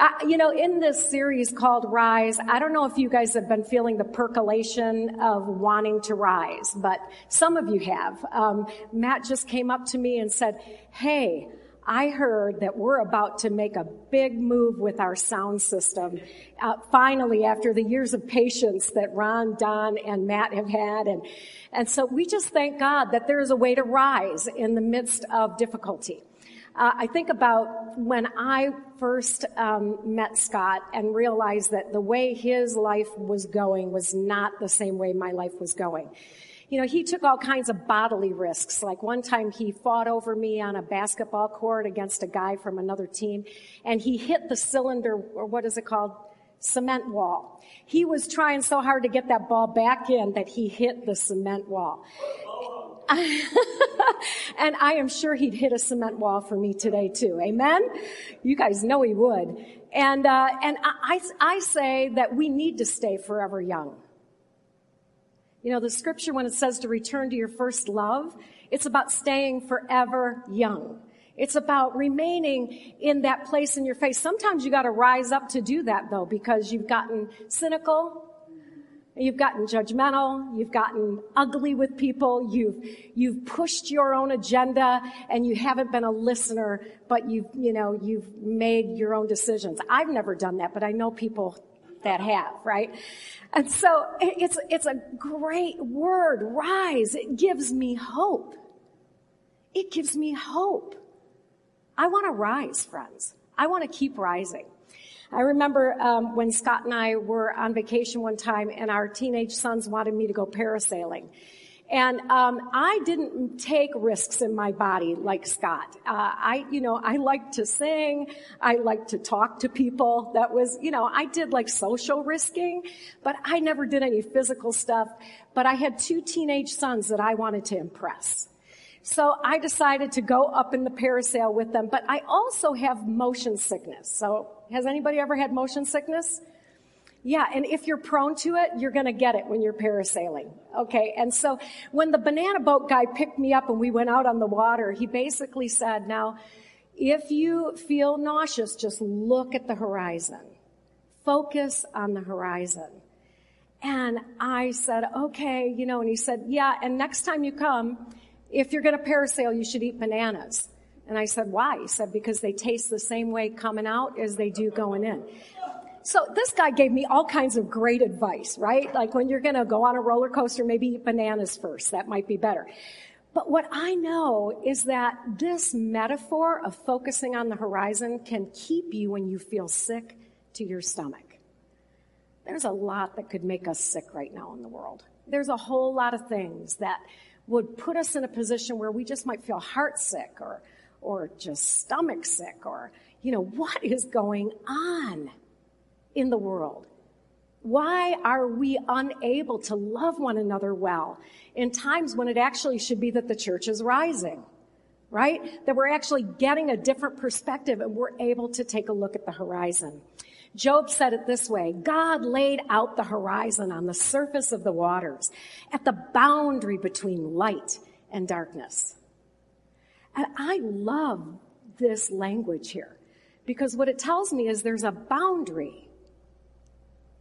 Uh, you know, in this series called Rise, I don't know if you guys have been feeling the percolation of wanting to rise, but some of you have. Um, Matt just came up to me and said, Hey, I heard that we're about to make a big move with our sound system. Uh, finally, after the years of patience that Ron, Don, and Matt have had, and and so we just thank God that there is a way to rise in the midst of difficulty. Uh, I think about when I first um, met Scott and realized that the way his life was going was not the same way my life was going. You know, he took all kinds of bodily risks. Like one time he fought over me on a basketball court against a guy from another team, and he hit the cylinder, or what is it called? Cement wall. He was trying so hard to get that ball back in that he hit the cement wall. and I am sure he'd hit a cement wall for me today too. Amen? You guys know he would. And, uh, and I, I say that we need to stay forever young. You know, the scripture when it says to return to your first love, it's about staying forever young. It's about remaining in that place in your face. Sometimes you gotta rise up to do that though, because you've gotten cynical, You've gotten judgmental. You've gotten ugly with people. You've, you've pushed your own agenda and you haven't been a listener, but you've, you know, you've made your own decisions. I've never done that, but I know people that have, right? And so it's, it's a great word, rise. It gives me hope. It gives me hope. I want to rise, friends. I want to keep rising. I remember um, when Scott and I were on vacation one time, and our teenage sons wanted me to go parasailing. And um, I didn't take risks in my body like Scott. Uh, I, you know, I like to sing. I like to talk to people. That was, you know, I did like social risking, but I never did any physical stuff. But I had two teenage sons that I wanted to impress. So I decided to go up in the parasail with them, but I also have motion sickness. So has anybody ever had motion sickness? Yeah, and if you're prone to it, you're gonna get it when you're parasailing. Okay, and so when the banana boat guy picked me up and we went out on the water, he basically said, now, if you feel nauseous, just look at the horizon. Focus on the horizon. And I said, okay, you know, and he said, yeah, and next time you come, if you're gonna parasail, you should eat bananas. And I said, why? He said, because they taste the same way coming out as they do going in. So this guy gave me all kinds of great advice, right? Like when you're going to go on a roller coaster, maybe eat bananas first. That might be better. But what I know is that this metaphor of focusing on the horizon can keep you when you feel sick to your stomach. There's a lot that could make us sick right now in the world. There's a whole lot of things that would put us in a position where we just might feel heartsick or or just stomach sick or, you know, what is going on in the world? Why are we unable to love one another well in times when it actually should be that the church is rising? Right? That we're actually getting a different perspective and we're able to take a look at the horizon. Job said it this way, God laid out the horizon on the surface of the waters at the boundary between light and darkness. And I love this language here because what it tells me is there's a boundary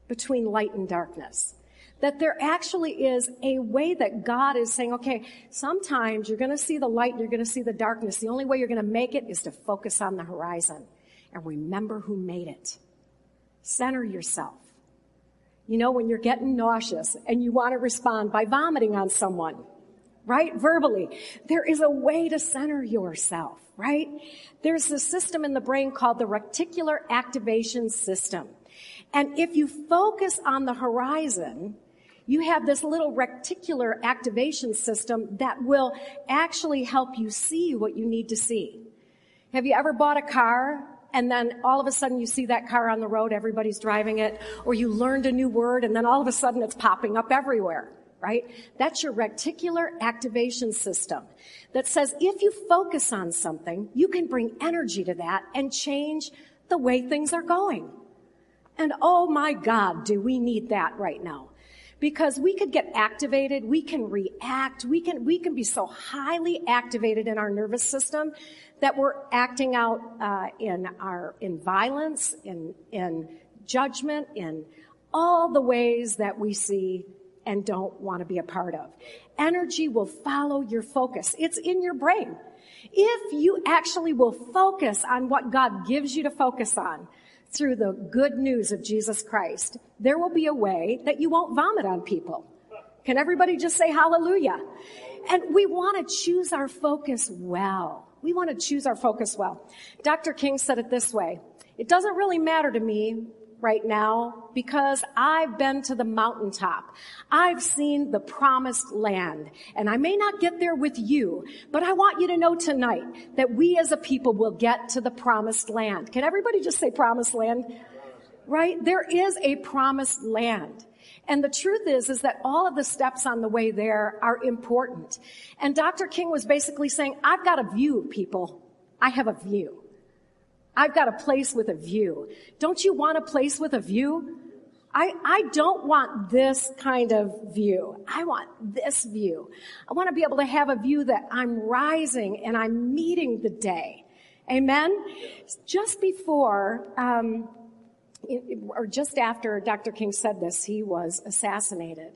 between light and darkness. That there actually is a way that God is saying, okay, sometimes you're going to see the light and you're going to see the darkness. The only way you're going to make it is to focus on the horizon and remember who made it. Center yourself. You know, when you're getting nauseous and you want to respond by vomiting on someone, right? Verbally. There is a way to center yourself, right? There's a system in the brain called the reticular activation system. And if you focus on the horizon, you have this little reticular activation system that will actually help you see what you need to see. Have you ever bought a car and then all of a sudden you see that car on the road, everybody's driving it, or you learned a new word and then all of a sudden it's popping up everywhere? Right? That's your reticular activation system that says if you focus on something, you can bring energy to that and change the way things are going. And oh my God, do we need that right now? because we could get activated, we can react, we can, we can be so highly activated in our nervous system that we're acting out uh, in our in violence, in in judgment, in all the ways that we see and don't want to be a part of. Energy will follow your focus. It's in your brain. If you actually will focus on what God gives you to focus on through the good news of Jesus Christ, there will be a way that you won't vomit on people. Can everybody just say hallelujah? And we want to choose our focus well. We want to choose our focus well. Dr. King said it this way. It doesn't really matter to me right now because I've been to the mountaintop. I've seen the promised land and I may not get there with you, but I want you to know tonight that we as a people will get to the promised land. Can everybody just say promised land? Right? There is a promised land. And the truth is, is that all of the steps on the way there are important. And Dr. King was basically saying, I've got a view, people. I have a view. I've got a place with a view. Don't you want a place with a view? I, I don't want this kind of view. I want this view. I want to be able to have a view that I'm rising and I'm meeting the day. Amen? Just before, um, or just after Dr. King said this, he was assassinated.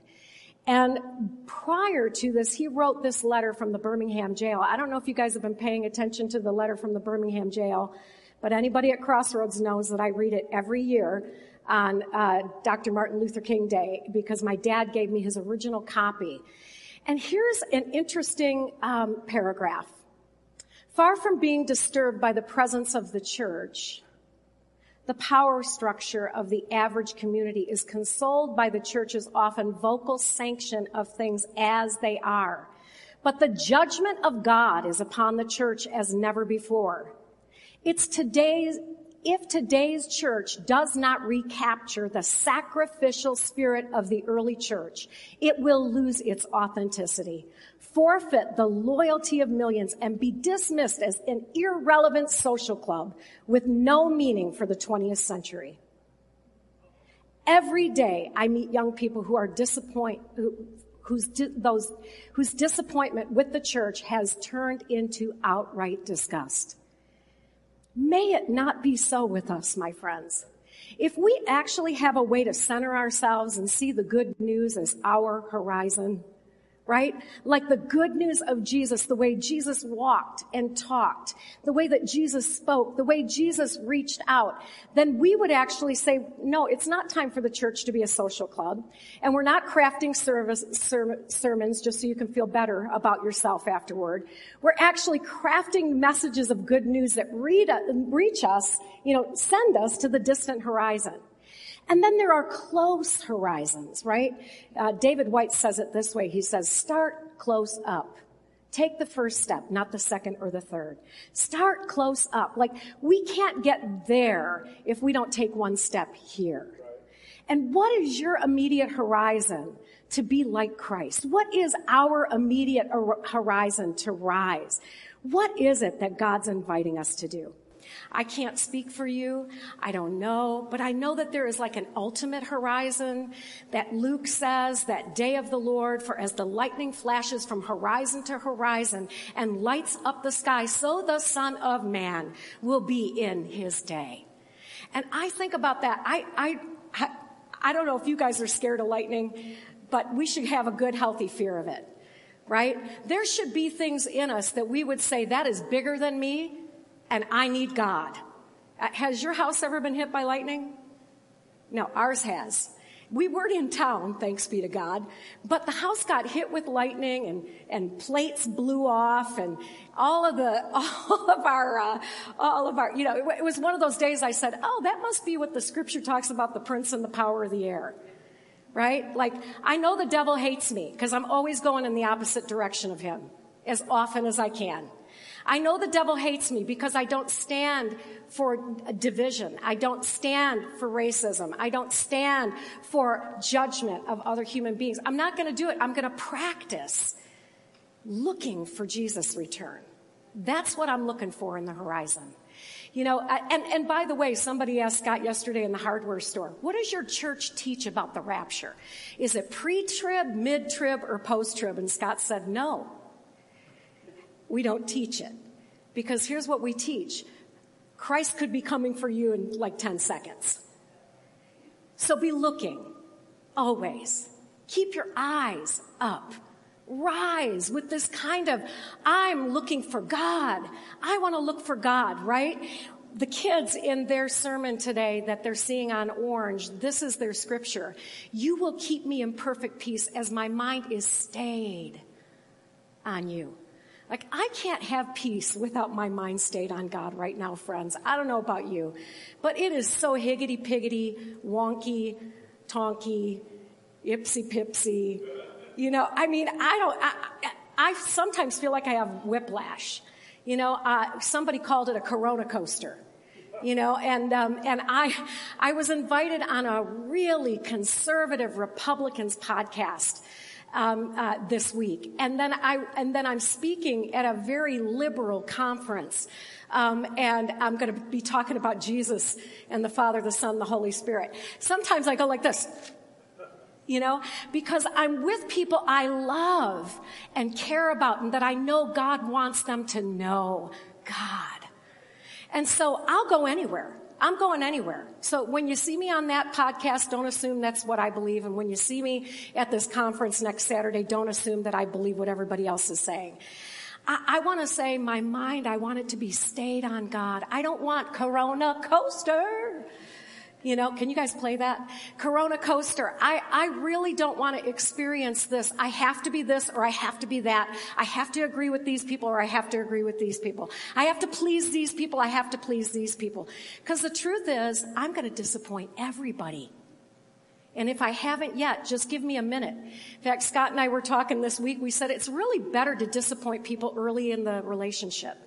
And prior to this, he wrote this letter from the Birmingham jail. I don't know if you guys have been paying attention to the letter from the Birmingham jail, but anybody at Crossroads knows that I read it every year on uh, Dr. Martin Luther King Day because my dad gave me his original copy. And here's an interesting um, paragraph. Far from being disturbed by the presence of the church, the power structure of the average community is consoled by the church's often vocal sanction of things as they are. But the judgment of God is upon the church as never before. It's today's, if today's church does not recapture the sacrificial spirit of the early church, it will lose its authenticity, forfeit the loyalty of millions, and be dismissed as an irrelevant social club with no meaning for the 20th century. Every day I meet young people who are disappointed, who, whose, those, whose disappointment with the church has turned into outright disgust. May it not be so with us, my friends. If we actually have a way to center ourselves and see the good news as our horizon, right? Like the good news of Jesus, the way Jesus walked and talked, the way that Jesus spoke, the way Jesus reached out, then we would actually say, no, it's not time for the church to be a social club. And we're not crafting service, ser- sermons just so you can feel better about yourself afterward. We're actually crafting messages of good news that read, reach us, you know, send us to the distant horizon. And then there are close horizons, right? Uh, David Whyte says it this way. He says, start close up. Take the first step, not the second or the third. Start close up. Like, we can't get there if we don't take one step here. And what is your immediate horizon to be like Christ? What is our immediate horizon to rise? What is it that God's inviting us to do? I can't speak for you. I don't know. But I know that there is like an ultimate horizon that Luke says that day of the Lord, for as the lightning flashes from horizon to horizon and lights up the sky, so the son of man will be in his day. And I think about that. I, I, I don't know if you guys are scared of lightning, but we should have a good, healthy fear of it right? There should be things in us that we would say, that is bigger than me and I need God. Uh, has your house ever been hit by lightning? No, ours has. We weren't in town, thanks be to God, but the house got hit with lightning and, and plates blew off and all of the, all of our, uh, all of our, you know, it, it was one of those days I said, oh, that must be what the scripture talks about the prince and the power of the air. Right? Like, I know the devil hates me because I'm always going in the opposite direction of him as often as I can. I know the devil hates me because I don't stand for division. I don't stand for racism. I don't stand for judgment of other human beings. I'm not going to do it. I'm going to practice looking for Jesus' return. That's what I'm looking for in the horizon. You know, and, and by the way, somebody asked Scott yesterday in the hardware store, what does your church teach about the rapture? Is it pre-trib, mid-trib, or post-trib? And Scott said, no. We don't teach it. Because here's what we teach. Christ could be coming for you in like 10 seconds. So be looking always. Keep your eyes up. Rise with this kind of, I'm looking for God. I want to look for God, right? The kids in their sermon today that they're seeing on orange, this is their scripture. You will keep me in perfect peace as my mind is stayed on you. Like, I can't have peace without my mind stayed on God right now, friends. I don't know about you, but it is so higgity piggity, wonky, tonky, ipsy pipsy. You know, I mean, I don't, I, I sometimes feel like I have whiplash. You know, uh, somebody called it a Corona coaster. You know, and um, and I I was invited on a really conservative Republicans podcast um, uh, this week, and then I and then I'm speaking at a very liberal conference, um, and I'm going to be talking about Jesus and the Father, the Son, the Holy Spirit. Sometimes I go like this you know, because I'm with people I love and care about and that I know God wants them to know God. And so I'll go anywhere. I'm going anywhere. So when you see me on that podcast, don't assume that's what I believe. And when you see me at this conference next Saturday, don't assume that I believe what everybody else is saying. I, want to say my mind, I want it to be stayed on God. I don't want Corona coaster. You know, can you guys play that? Corona coaster. I, I really don't want to experience this. I have to be this or I have to be that. I have to agree with these people or I have to agree with these people. I have to please these people. I have to please these people. Because the truth is, I'm going to disappoint everybody. And if I haven't yet, just give me a minute. In fact, Scott and I were talking this week. We said it's really better to disappoint people early in the relationship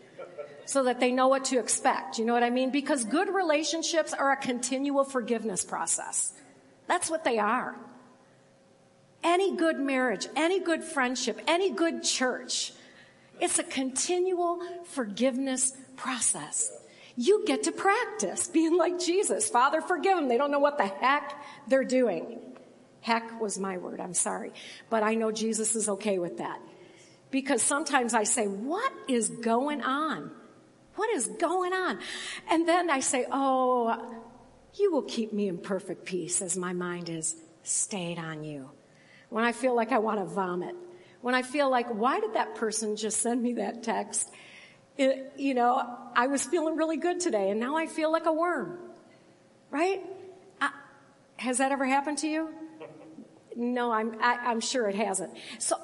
so that they know what to expect. You know what I mean? Because good relationships are a continual forgiveness process. That's what they are. Any good marriage, any good friendship, any good church, it's a continual forgiveness process. You get to practice being like Jesus. Father, forgive them. They don't know what the heck they're doing. Heck was my word. I'm sorry. But I know Jesus is okay with that. Because sometimes I say, what is going on? What is going on? And then I say, Oh, you will keep me in perfect peace as my mind is stayed on you. When I feel like I want to vomit, when I feel like, why did that person just send me that text? It, you know, I was feeling really good today and now I feel like a worm. Right? Has that ever happened to you? No, I'm, I, am i am sure it hasn't. So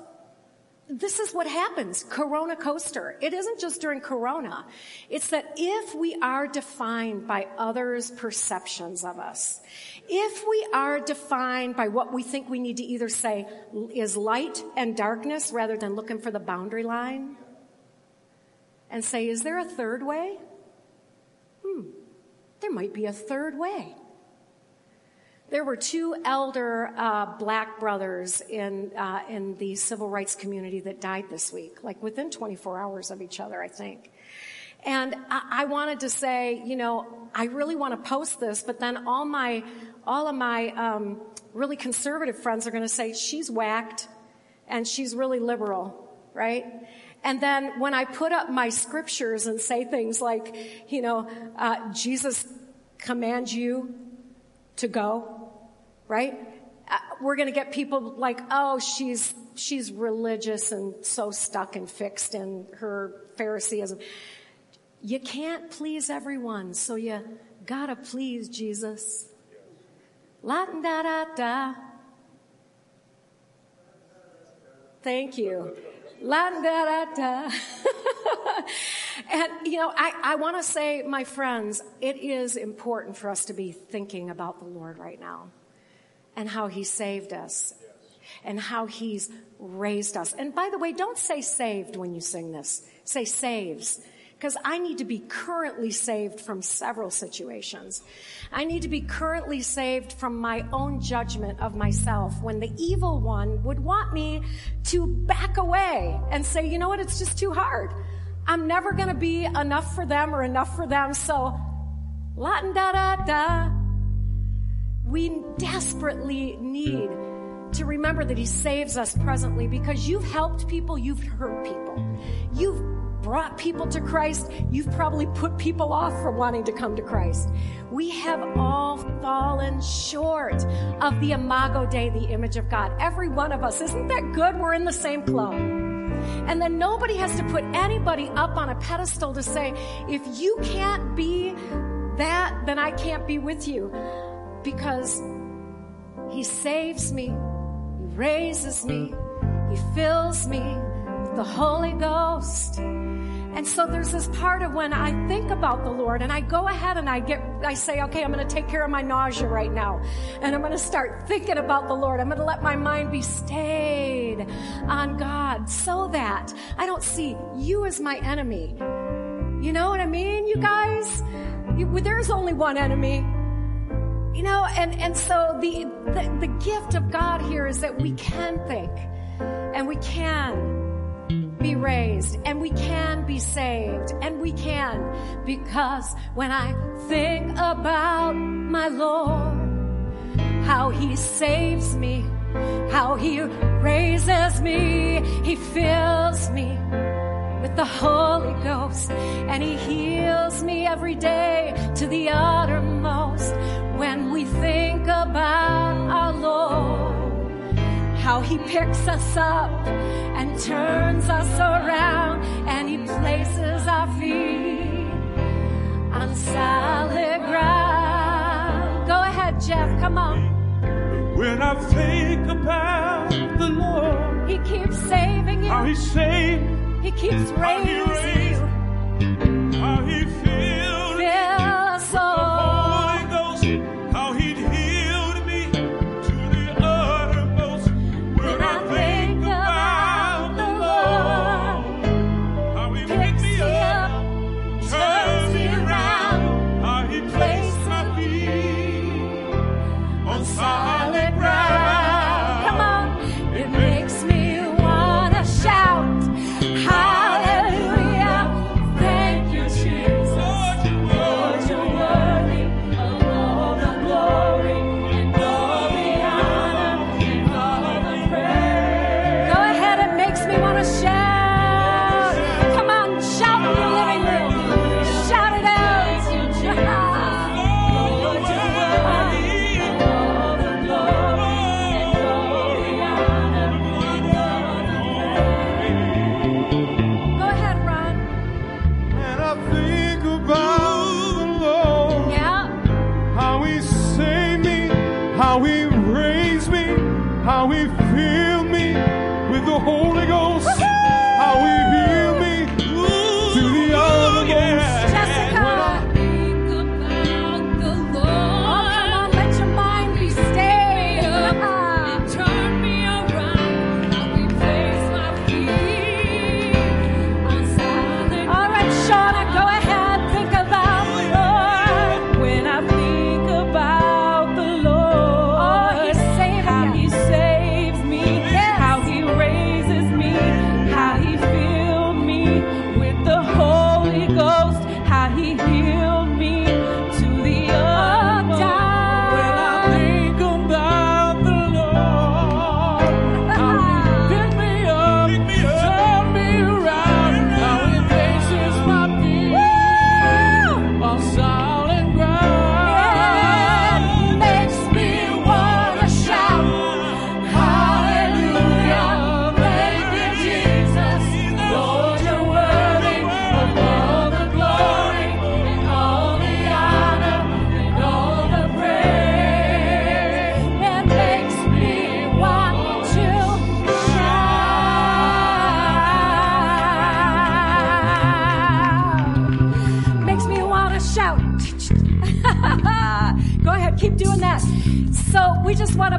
this is what happens. Corona coaster. It isn't just during Corona. It's that if we are defined by others' perceptions of us, if we are defined by what we think we need to either say is light and darkness rather than looking for the boundary line and say, is there a third way? Hmm, there might be a third way. There were two elder uh, black brothers in uh, in the civil rights community that died this week, like within 24 hours of each other, I think. And I, I wanted to say, you know, I really want to post this, but then all my all of my um, really conservative friends are going to say she's whacked and she's really liberal, right? And then when I put up my scriptures and say things like, you know, uh, Jesus commands you to go, right? Uh, we're going to get people like, oh, she's, she's religious and so stuck and fixed in her Phariseeism. You can't please everyone, so you gotta please Jesus. La da da da. Thank you. La da da da. and, you know, I, I want to say, my friends, it is important for us to be thinking about the Lord right now and how he saved us and how he's raised us. And by the way, don't say saved when you sing this. Say saves. Because I need to be currently saved from several situations. I need to be currently saved from my own judgment of myself when the evil one would want me to back away and say, you know what, it's just too hard. I'm never going to be enough for them or enough for them. So, la da da da. We desperately need to remember that He saves us presently because you've helped people, you've hurt people, you've brought people to Christ, you've probably put people off from wanting to come to Christ. We have all fallen short of the imago Dei, the image of God. Every one of us. Isn't that good? We're in the same club. And then nobody has to put anybody up on a pedestal to say, if you can't be that, then I can't be with you. Because He saves me, He raises me, He fills me with the Holy Ghost. And so there's this part of when I think about the Lord and I go ahead and I get, I say, okay, I'm going to take care of my nausea right now. And I'm going to start thinking about the Lord. I'm going to let my mind be stayed on God so that I don't see you as my enemy. You know what I mean, you guys? There's only one enemy. You know, and, and so the, the, the gift of God here is that we can think and we can be raised and we can be saved and we can because when I think about my Lord, how he saves me, how he raises me, he fills me with the Holy Ghost and he heals me every day to the about our Lord how he picks us up and turns us around and he places our feet on solid ground. Go ahead, Jeff, come on. When I think about the Lord, he keeps saving you. How he saved, he keeps raising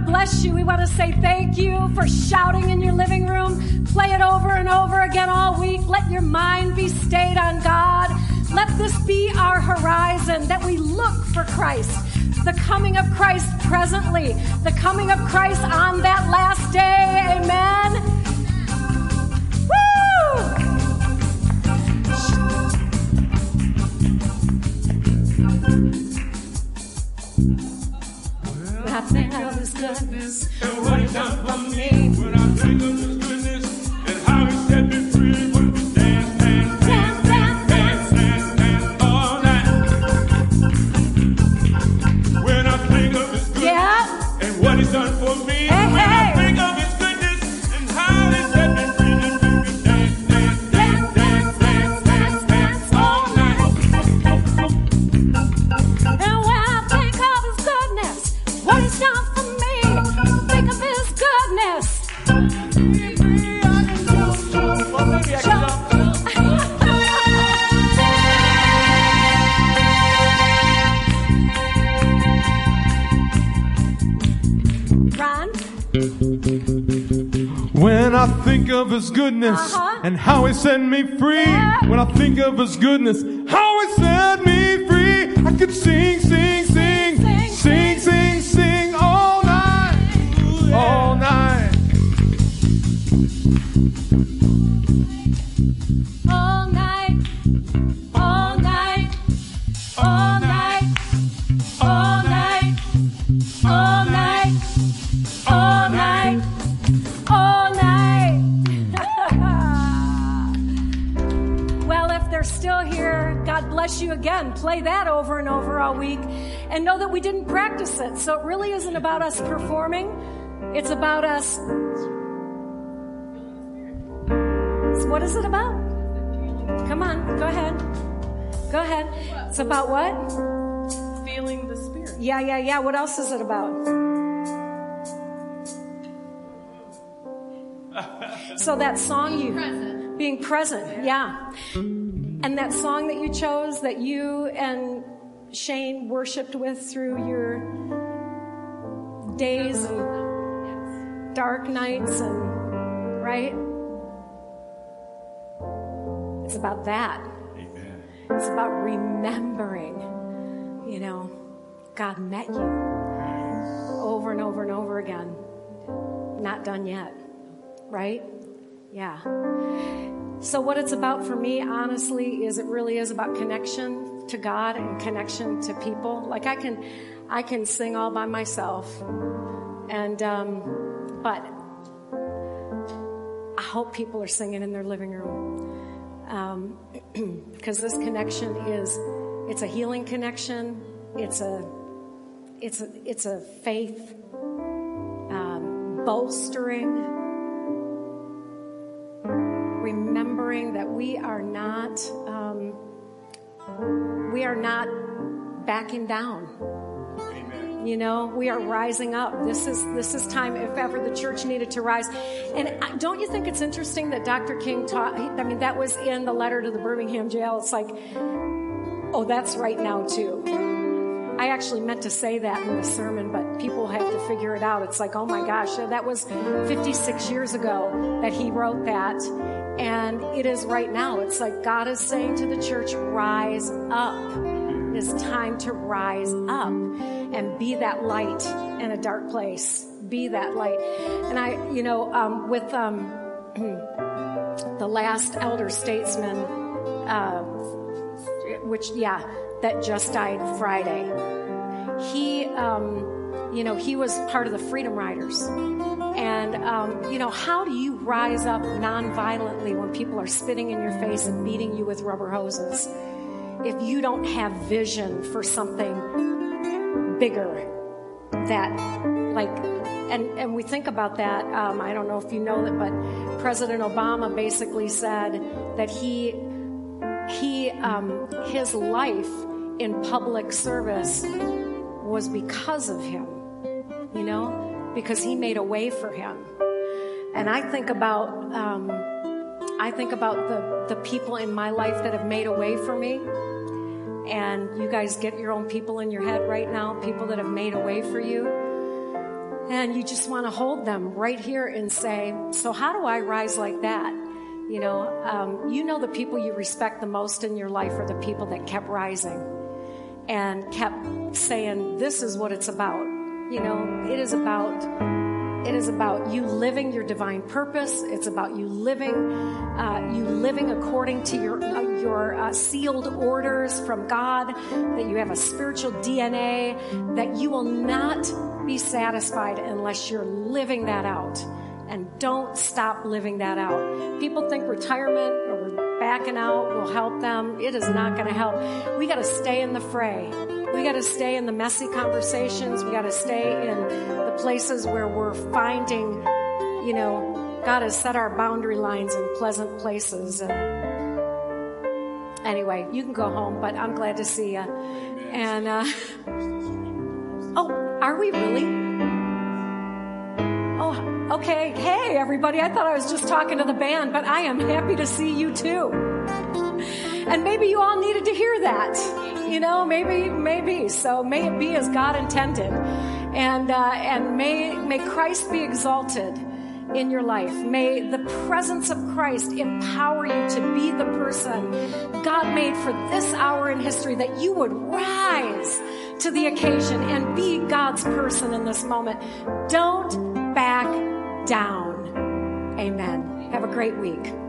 bless you. We want to say thank you for shouting in your living room. Play it over and over again all week. Let your mind be stayed on God. Let this be our horizon that we look for Christ. The coming of Christ presently, the coming of Christ on that last day. Amen. I think of his goodness and what he's done for me. Of his goodness. When I think of his goodness Uh-huh. and how he set me free, Yeah. when I think of his goodness, here, bless you again. Play that over and over all week and know that we didn't practice it. So it really isn't about us performing. It's about us. So what is it about? Come on, go ahead. Go ahead. It's about what? Feeling the Spirit. Yeah, yeah, yeah. What else is it about? So that song you being present, yeah. And that song that you chose that you and Shane worshiped with through your days and dark nights and right? It's about that. Amen. It's about remembering, you know, God met you over and over and over again. Not done yet, right? Yeah. So, what it's about for me, honestly, is it really is about connection to God and connection to people. Like I can, I can sing all by myself, and um, but I hope people are singing in their living room. Because this connection is it's a healing connection. It's a it's a it's a faith um, bolstering remembering that we are not um, we are not backing down. You know we are rising up. This is this is time if ever the church needed to rise. And don't you think it's interesting that dr king taught i mean that was in the letter to the birmingham jail. It's like oh that's right now too. I actually meant to say that in the sermon but people have to figure it out. It's like oh my gosh that was 56 years ago that he wrote that and it is right now it's like god is saying to the church rise up it is time to rise up and be that light in a dark place. Be that light. And I, you know, um, with um, the last elder statesman, uh, which, yeah, that just died Friday, he, um, you know, he was part of the Freedom Riders. And, um, you know, how do you rise up nonviolently when people are spitting in your face and beating you with rubber hoses? if you don't have vision for something bigger that like and and we think about that um, i don't know if you know that but president obama basically said that he he um, his life in public service was because of him you know because he made a way for him and i think about um, i think about the the people in my life that have made a way for me and you guys get your own people in your head right now, people that have made a way for you. And you just want to hold them right here and say, So, how do I rise like that? You know, um, you know, the people you respect the most in your life are the people that kept rising and kept saying, This is what it's about. You know, it is about It is about you living your divine purpose. It's about you living, uh, you living according to your uh, your uh, sealed orders from God. That you have a spiritual DNA. That you will not be satisfied unless you're living that out. And don't stop living that out. People think retirement backing out will help them. It is not going to help. We got to stay in the fray. We got to stay in the messy conversations. We got to stay in the places where we're finding, you know, God has set our boundary lines in pleasant places. And anyway, you can go home, but I'm glad to see you. And, uh, oh, are we really? Okay. Hey, everybody. I thought I was just talking to the band, but I am happy to see you too. And maybe you all needed to hear that. You know, maybe, maybe. So may it be as God intended. And, uh, and may, may Christ be exalted in your life. May the presence of Christ empower you to be the person God made for this hour in history, that you would rise to the occasion and be God's person in this moment. Don't back down. Amen. Have a great week.